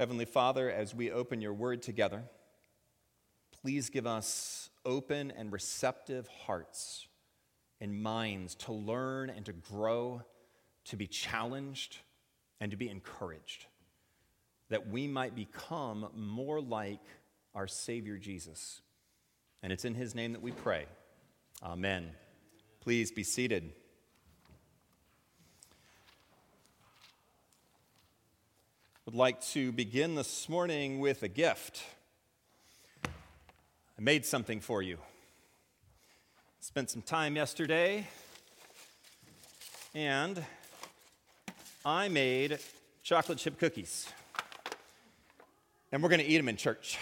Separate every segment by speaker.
Speaker 1: Heavenly Father, as we open your word together, please give us open and receptive hearts and minds to learn and to grow, to be challenged and to be encouraged, that we might become more like our Savior Jesus. And it's in his name that we pray. Amen. Please be seated. Would like to begin this morning with a gift. I made something for you. Spent some time yesterday, and I made chocolate chip cookies. And we're going to eat them in church.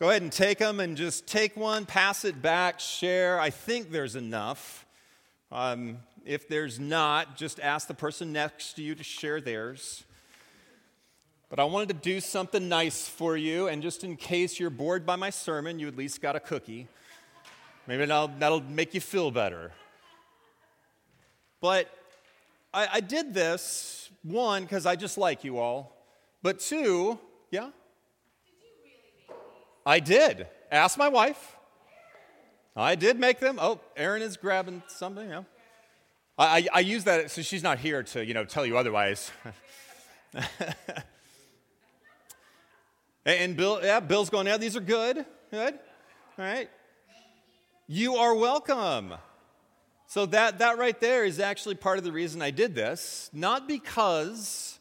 Speaker 1: Go ahead and take them and just take one, pass it back, share. I think there's enough. Um, if there's not, just ask the person next to you to share theirs. But I wanted to do something nice for you, and just in case you're bored by my sermon, you at least got a cookie. Maybe that'll, that'll make you feel better. But I, I did this, one, because I just like you all, but two, yeah? I did. Ask my wife. I did make them. Oh, Erin is grabbing something. Yeah. I, I, I use that so she's not here to you know tell you otherwise. And Bill, yeah, Bill's going, yeah, these are good. Good. All right. You are welcome. So that, that right there is actually part of the reason I did this. Not because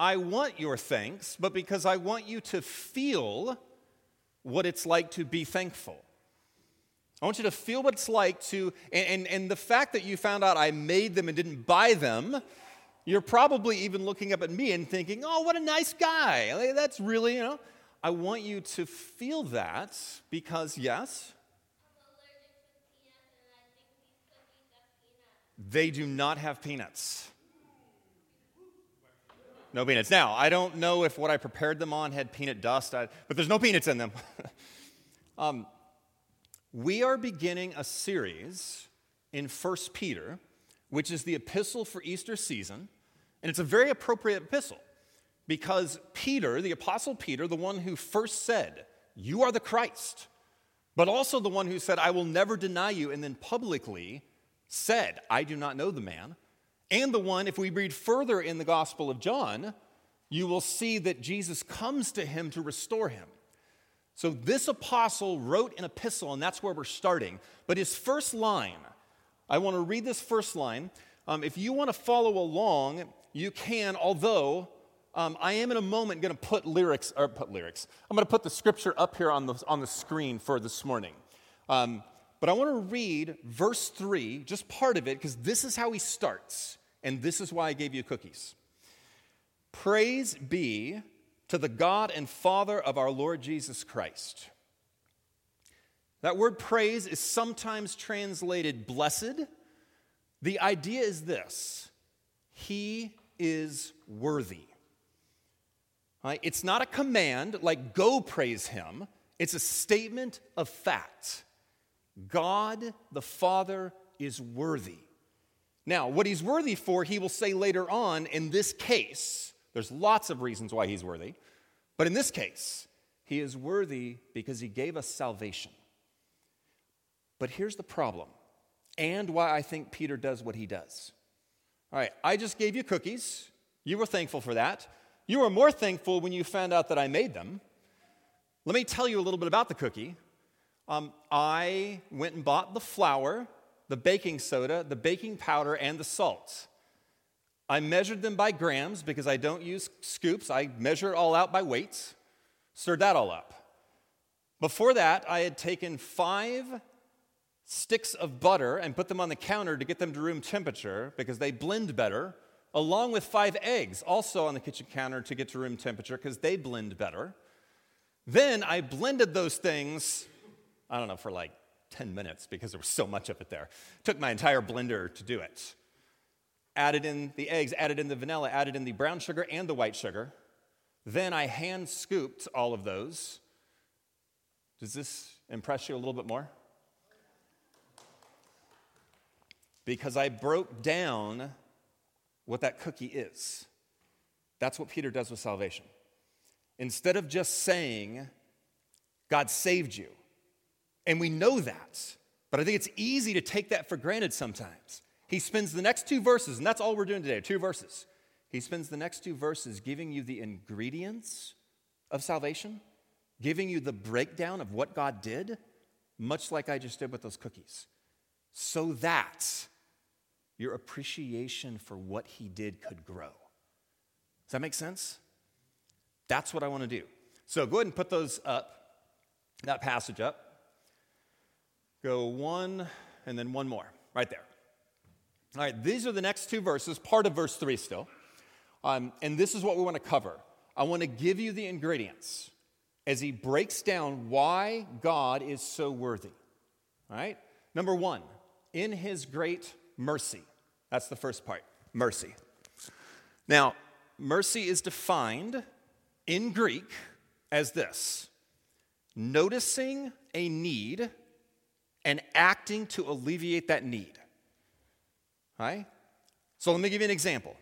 Speaker 1: I want your thanks, but because I want you to feel what it's like to be thankful. I want you to feel what it's like to, and, and, and the fact that you found out I made them and didn't buy them you're probably even looking up at me and thinking, oh, what a nice guy. That's really, you know. I want you to feel that because, yes, they do not have peanuts. No peanuts. Now, I don't know if what I prepared them on had peanut dust, I, but there's no peanuts in them. um, we are beginning a series in 1 Peter, which is the epistle for Easter season. And it's a very appropriate epistle because Peter, the Apostle Peter, the one who first said, You are the Christ, but also the one who said, I will never deny you, and then publicly said, I do not know the man, and the one, if we read further in the Gospel of John, you will see that Jesus comes to him to restore him. So this apostle wrote an epistle, and that's where we're starting. But his first line, I want to read this first line. Um, if you want to follow along, you can, although um, I am in a moment going to put lyrics, or put lyrics, I'm going to put the scripture up here on the, on the screen for this morning. Um, but I want to read verse 3, just part of it, because this is how he starts, and this is why I gave you cookies. Praise be to the God and Father of our Lord Jesus Christ. That word praise is sometimes translated blessed. The idea is this He is worthy. Right? It's not a command like go praise him, it's a statement of fact. God the Father is worthy. Now, what he's worthy for, he will say later on in this case. There's lots of reasons why he's worthy, but in this case, he is worthy because he gave us salvation. But here's the problem, and why I think Peter does what he does. All right, I just gave you cookies. You were thankful for that. You were more thankful when you found out that I made them. Let me tell you a little bit about the cookie. Um, I went and bought the flour, the baking soda, the baking powder, and the salt. I measured them by grams because I don't use scoops. I measure it all out by weights, stirred that all up. Before that, I had taken five sticks of butter and put them on the counter to get them to room temperature because they blend better, along with five eggs also on the kitchen counter to get to room temperature because they blend better. Then I blended those things, I don't know, for like 10 minutes because there was so much of it there. Took my entire blender to do it. Added in the eggs, added in the vanilla, added in the brown sugar and the white sugar. Then I hand scooped all of those. Does this impress you a little bit more? Because I broke down what that cookie is. That's what Peter does with salvation. instead of just saying, God saved you. And we know that, but I think it's easy to take that for granted sometimes. He spends the next two verses, and that's all we're doing today two verses. He spends the next two verses giving you the ingredients of salvation, giving you the breakdown of what God did, much like I just did with those cookies, so that your appreciation for what He did could grow. Does that make sense? That's what I want to do. So go ahead and put those up, that passage up. Go one and then one more, right there. All right, these are the next two verses, part of verse three still. Um, and this is what we want to cover. I want to give you the ingredients as he breaks down why God is so worthy. All right? Number one, in his great mercy. That's the first part mercy. Now, mercy is defined in Greek as this noticing a need and acting to alleviate that need. Right? So let me give you an example.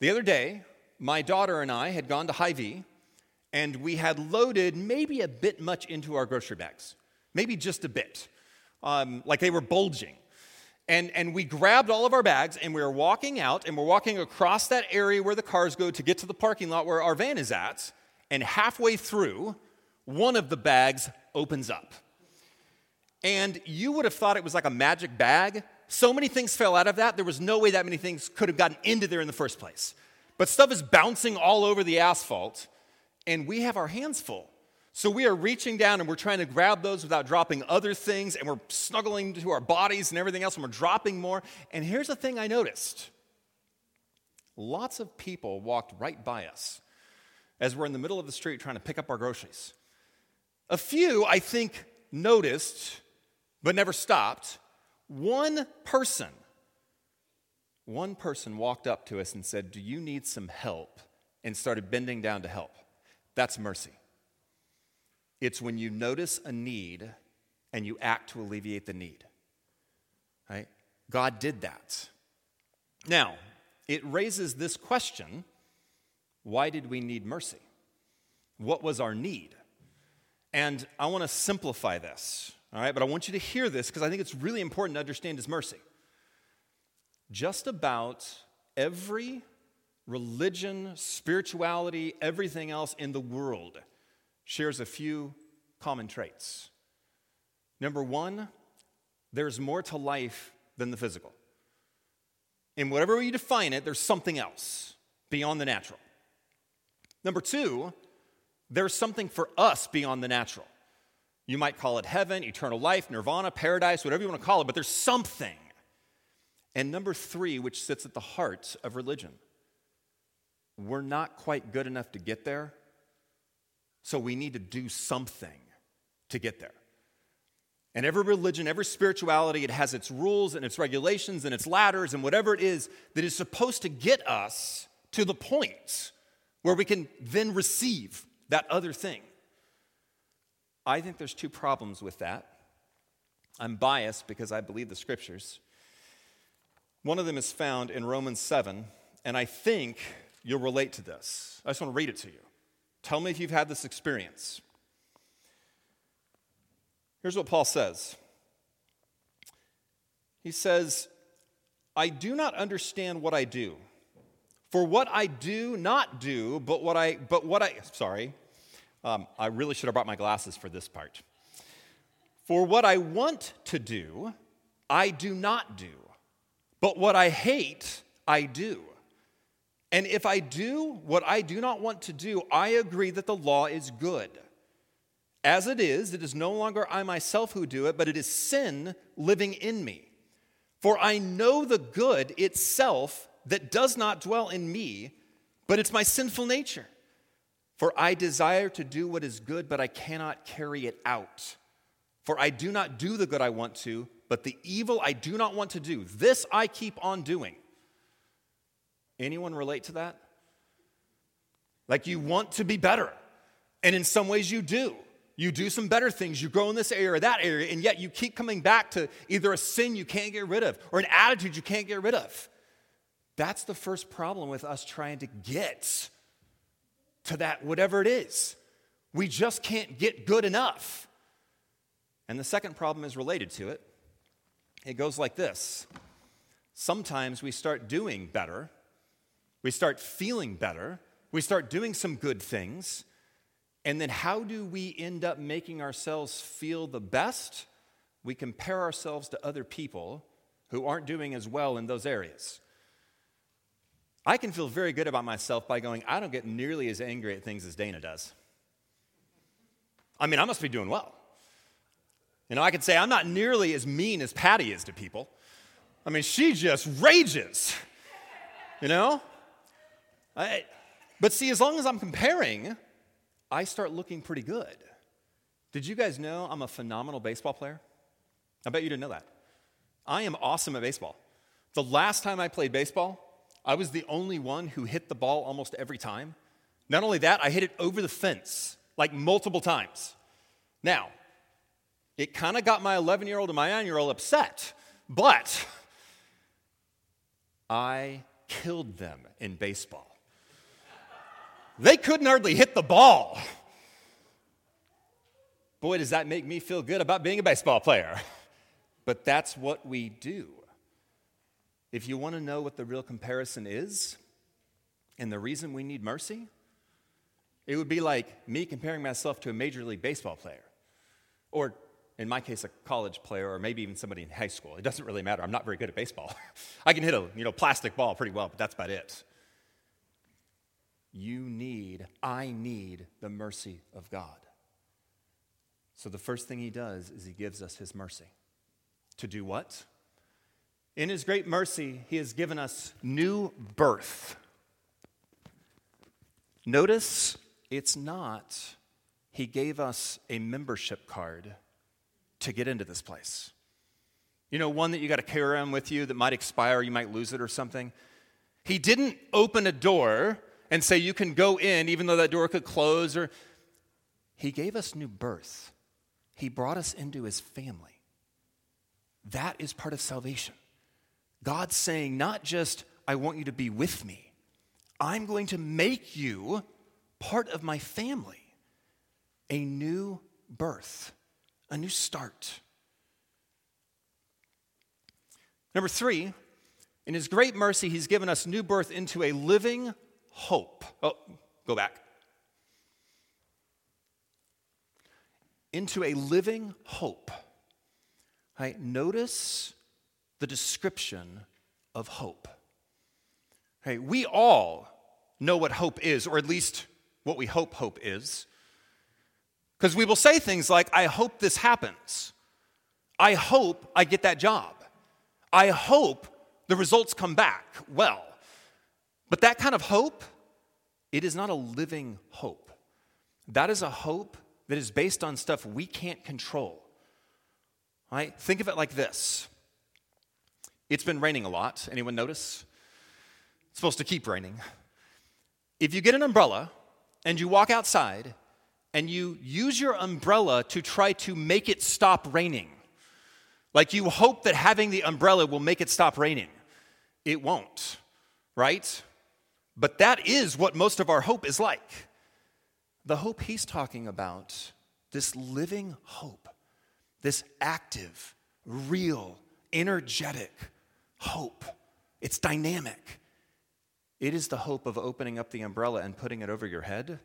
Speaker 1: The other day, my daughter and I had gone to Hy-Vee and we had loaded maybe a bit much into our grocery bags, maybe just a bit, um, like they were bulging. And, and we grabbed all of our bags and we were walking out and we're walking across that area where the cars go to get to the parking lot where our van is at. And halfway through, one of the bags opens up. And you would have thought it was like a magic bag. So many things fell out of that, there was no way that many things could have gotten into there in the first place. But stuff is bouncing all over the asphalt, and we have our hands full. So we are reaching down and we're trying to grab those without dropping other things, and we're snuggling to our bodies and everything else, and we're dropping more. And here's the thing I noticed lots of people walked right by us as we're in the middle of the street trying to pick up our groceries. A few, I think, noticed but never stopped. One person, one person walked up to us and said, Do you need some help? and started bending down to help. That's mercy. It's when you notice a need and you act to alleviate the need. Right? God did that. Now, it raises this question why did we need mercy? What was our need? And I want to simplify this, all right? But I want you to hear this because I think it's really important to understand His mercy. Just about every religion, spirituality, everything else in the world shares a few common traits. Number one, there's more to life than the physical. In whatever way you define it, there's something else beyond the natural. Number two, there's something for us beyond the natural. You might call it heaven, eternal life, nirvana, paradise, whatever you want to call it, but there's something. And number three, which sits at the heart of religion, we're not quite good enough to get there, so we need to do something to get there. And every religion, every spirituality, it has its rules and its regulations and its ladders and whatever it is that is supposed to get us to the point where we can then receive that other thing. I think there's two problems with that. I'm biased because I believe the scriptures. One of them is found in Romans 7, and I think you'll relate to this. I just want to read it to you. Tell me if you've had this experience. Here's what Paul says He says, I do not understand what I do. For what I do not do, but what I, but what I, sorry, um, I really should have brought my glasses for this part. For what I want to do, I do not do. But what I hate, I do. And if I do what I do not want to do, I agree that the law is good. As it is, it is no longer I myself who do it, but it is sin living in me. For I know the good itself that does not dwell in me, but it's my sinful nature. For I desire to do what is good, but I cannot carry it out. For I do not do the good I want to, but the evil I do not want to do, this I keep on doing. Anyone relate to that? Like you want to be better, and in some ways you do. You do some better things, you grow in this area or that area, and yet you keep coming back to either a sin you can't get rid of or an attitude you can't get rid of. That's the first problem with us trying to get to that, whatever it is. We just can't get good enough. And the second problem is related to it. It goes like this Sometimes we start doing better, we start feeling better, we start doing some good things, and then how do we end up making ourselves feel the best? We compare ourselves to other people who aren't doing as well in those areas. I can feel very good about myself by going, I don't get nearly as angry at things as Dana does. I mean, I must be doing well. You know, I could say I'm not nearly as mean as Patty is to people. I mean, she just rages, you know? I, but see, as long as I'm comparing, I start looking pretty good. Did you guys know I'm a phenomenal baseball player? I bet you didn't know that. I am awesome at baseball. The last time I played baseball, I was the only one who hit the ball almost every time. Not only that, I hit it over the fence like multiple times. Now, it kind of got my 11 year old and my 9 year old upset, but I killed them in baseball. They couldn't hardly hit the ball. Boy, does that make me feel good about being a baseball player. But that's what we do. If you want to know what the real comparison is and the reason we need mercy, it would be like me comparing myself to a Major League Baseball player, or in my case, a college player, or maybe even somebody in high school. It doesn't really matter. I'm not very good at baseball. I can hit a you know, plastic ball pretty well, but that's about it. You need, I need the mercy of God. So the first thing he does is he gives us his mercy. To do what? In his great mercy, he has given us new birth. Notice it's not, he gave us a membership card to get into this place. You know, one that you got to carry around with you that might expire, you might lose it or something. He didn't open a door and say you can go in even though that door could close or he gave us new birth. He brought us into his family. That is part of salvation. God's saying not just I want you to be with me. I'm going to make you part of my family. A new birth, a new start. Number three, in His great mercy, He's given us new birth into a living hope. Oh, go back. Into a living hope. Right? Notice the description of hope. Hey, we all know what hope is, or at least what we hope hope is. Because we will say things like, I hope this happens. I hope I get that job. I hope the results come back well. But that kind of hope, it is not a living hope. That is a hope that is based on stuff we can't control. Right? Think of it like this. It's been raining a lot. Anyone notice? It's supposed to keep raining. If you get an umbrella and you walk outside and you use your umbrella to try to make it stop raining, like you hope that having the umbrella will make it stop raining, it won't, right? But that is what most of our hope is like. The hope he's talking about, this living hope, this active, real, energetic hope. It's dynamic. It is the hope of opening up the umbrella and putting it over your head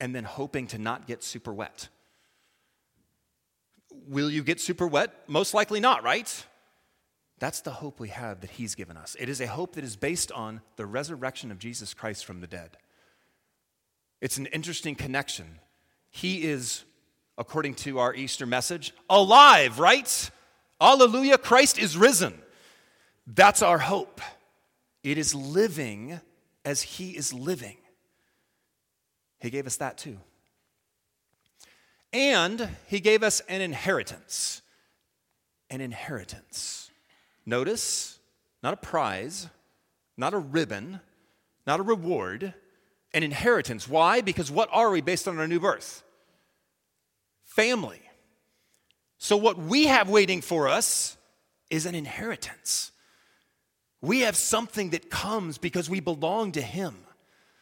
Speaker 1: and then hoping to not get super wet. Will you get super wet? Most likely not, right? That's the hope we have that He's given us. It is a hope that is based on the resurrection of Jesus Christ from the dead. It's an interesting connection. He is, according to our Easter message, alive, right? Alleluia, Christ is risen. That's our hope. It is living as He is living. He gave us that too. And He gave us an inheritance. An inheritance. Notice, not a prize, not a ribbon, not a reward, an inheritance. Why? Because what are we based on our new birth? Family. So, what we have waiting for us is an inheritance. We have something that comes because we belong to Him,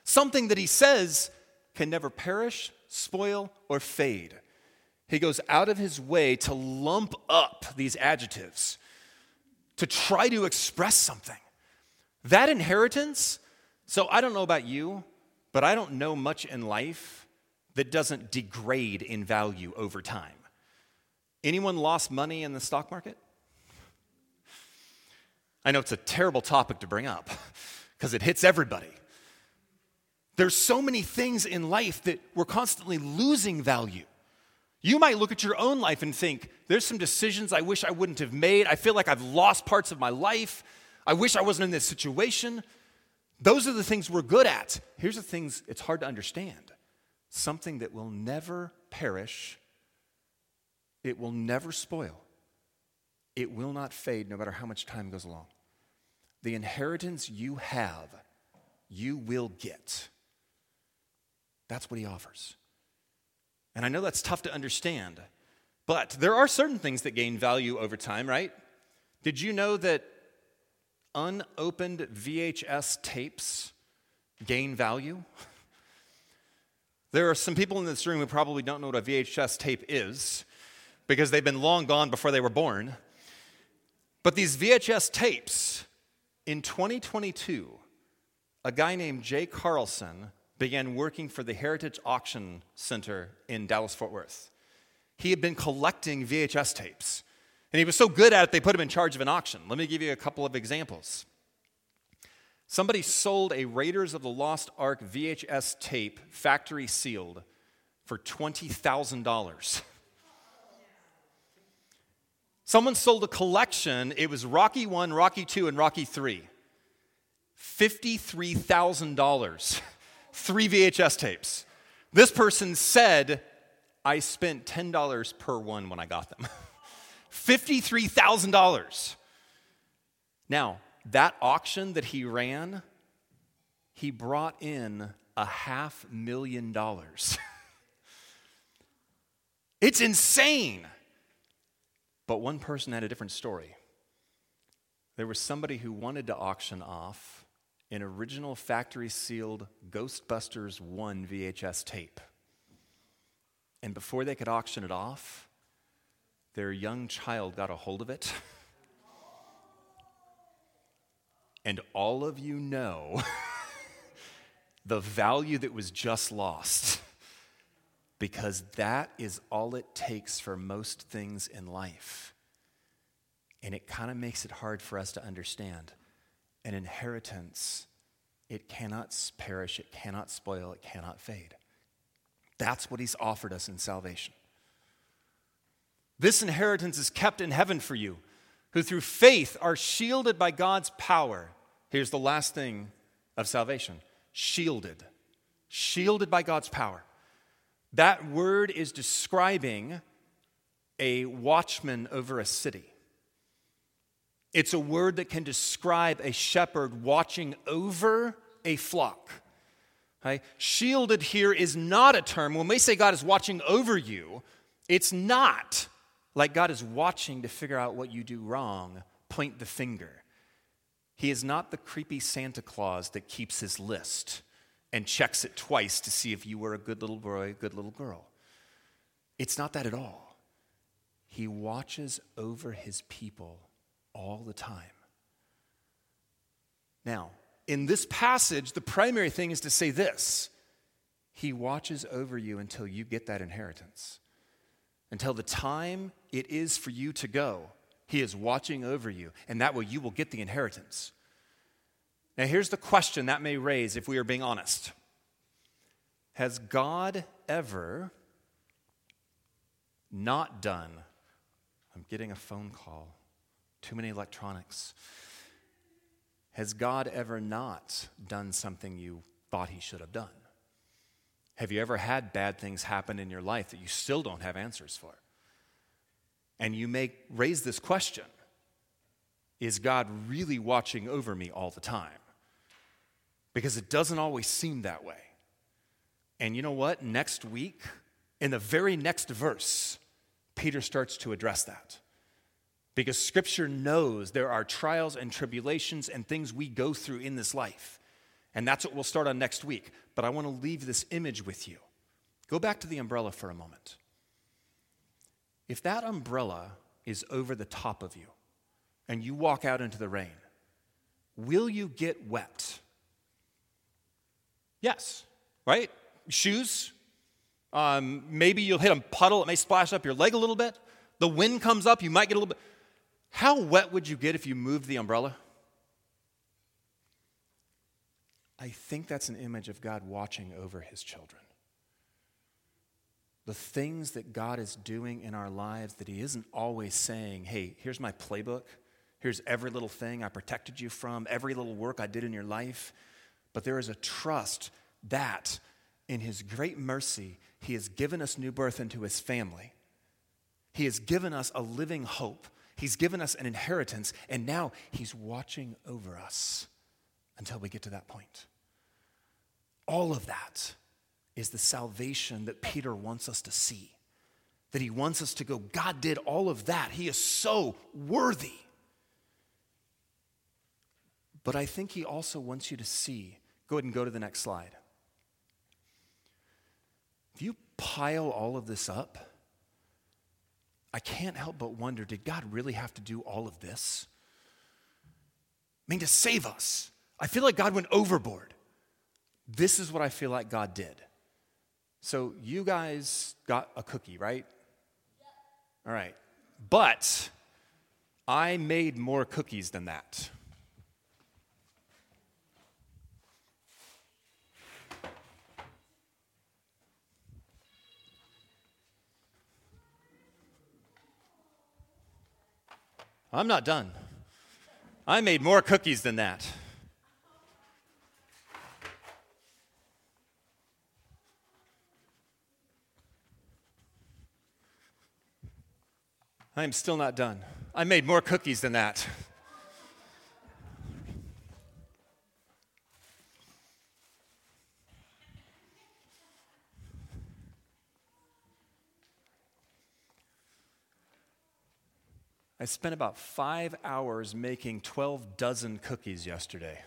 Speaker 1: something that He says can never perish, spoil, or fade. He goes out of his way to lump up these adjectives to try to express something. That inheritance, so I don't know about you, but I don't know much in life that doesn't degrade in value over time. Anyone lost money in the stock market? I know it's a terrible topic to bring up because it hits everybody. There's so many things in life that we're constantly losing value. You might look at your own life and think, there's some decisions I wish I wouldn't have made. I feel like I've lost parts of my life. I wish I wasn't in this situation. Those are the things we're good at. Here's the things it's hard to understand something that will never perish, it will never spoil, it will not fade no matter how much time goes along. The inheritance you have, you will get. That's what he offers. And I know that's tough to understand, but there are certain things that gain value over time, right? Did you know that unopened VHS tapes gain value? There are some people in this room who probably don't know what a VHS tape is because they've been long gone before they were born. But these VHS tapes, in 2022, a guy named Jay Carlson began working for the Heritage Auction Center in Dallas Fort Worth. He had been collecting VHS tapes, and he was so good at it, they put him in charge of an auction. Let me give you a couple of examples. Somebody sold a Raiders of the Lost Ark VHS tape, factory sealed, for $20,000. Someone sold a collection, it was Rocky 1, Rocky 2, and Rocky 3. $53,000 three VHS tapes. This person said, I spent $10 per one when I got them. $53,000. Now, that auction that he ran, he brought in a half million dollars. it's insane. But one person had a different story. There was somebody who wanted to auction off an original factory sealed Ghostbusters 1 VHS tape. And before they could auction it off, their young child got a hold of it. And all of you know the value that was just lost. Because that is all it takes for most things in life. And it kind of makes it hard for us to understand an inheritance, it cannot perish, it cannot spoil, it cannot fade. That's what he's offered us in salvation. This inheritance is kept in heaven for you, who through faith are shielded by God's power. Here's the last thing of salvation shielded. Shielded by God's power. That word is describing a watchman over a city. It's a word that can describe a shepherd watching over a flock. Okay? Shielded here is not a term. When we say God is watching over you, it's not like God is watching to figure out what you do wrong, point the finger. He is not the creepy Santa Claus that keeps his list and checks it twice to see if you were a good little boy, good little girl. It's not that at all. He watches over his people all the time. Now, in this passage, the primary thing is to say this He watches over you until you get that inheritance. Until the time it is for you to go, He is watching over you, and that way you will get the inheritance. Now, here's the question that may raise if we are being honest Has God ever not done? I'm getting a phone call too many electronics. Has God ever not done something you thought He should have done? Have you ever had bad things happen in your life that you still don't have answers for? And you may raise this question Is God really watching over me all the time? Because it doesn't always seem that way. And you know what? Next week, in the very next verse, Peter starts to address that. Because Scripture knows there are trials and tribulations and things we go through in this life. And that's what we'll start on next week. But I want to leave this image with you. Go back to the umbrella for a moment. If that umbrella is over the top of you and you walk out into the rain, will you get wet? Yes, right? Shoes. Um, maybe you'll hit a puddle, it may splash up your leg a little bit. The wind comes up, you might get a little bit. How wet would you get if you moved the umbrella? I think that's an image of God watching over his children. The things that God is doing in our lives that he isn't always saying, hey, here's my playbook. Here's every little thing I protected you from, every little work I did in your life. But there is a trust that in his great mercy, he has given us new birth into his family. He has given us a living hope. He's given us an inheritance, and now he's watching over us until we get to that point. All of that is the salvation that Peter wants us to see. That he wants us to go, God did all of that. He is so worthy. But I think he also wants you to see. Go ahead and go to the next slide. If you pile all of this up, I can't help but wonder did God really have to do all of this? I mean, to save us. I feel like God went overboard. This is what I feel like God did. So, you guys got a cookie, right? All right. But I made more cookies than that. I'm not done. I made more cookies than that. I am still not done. I made more cookies than that. I spent about five hours making 12 dozen cookies yesterday.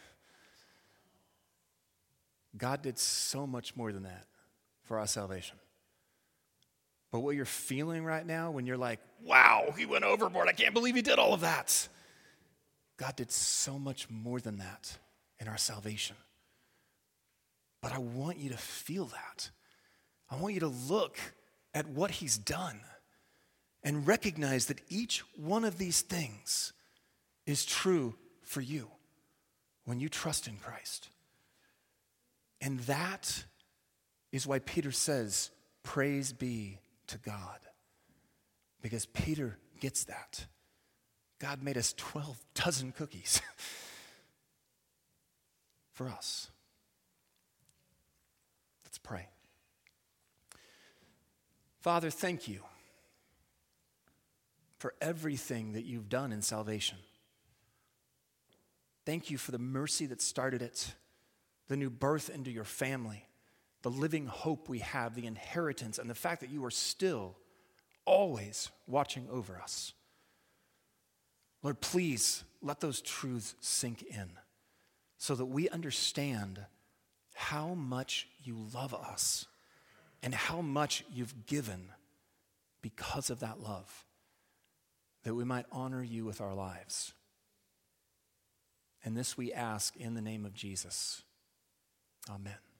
Speaker 1: God did so much more than that for our salvation. But what you're feeling right now when you're like, wow, he went overboard, I can't believe he did all of that. God did so much more than that in our salvation. But I want you to feel that. I want you to look at what he's done and recognize that each one of these things is true for you when you trust in Christ. And that is why Peter says, Praise be to God. Because Peter gets that. God made us 12 dozen cookies for us. Let's pray. Father, thank you for everything that you've done in salvation. Thank you for the mercy that started it, the new birth into your family, the living hope we have, the inheritance, and the fact that you are still always watching over us. Lord, please let those truths sink in so that we understand how much you love us and how much you've given because of that love that we might honor you with our lives. And this we ask in the name of Jesus. Amen.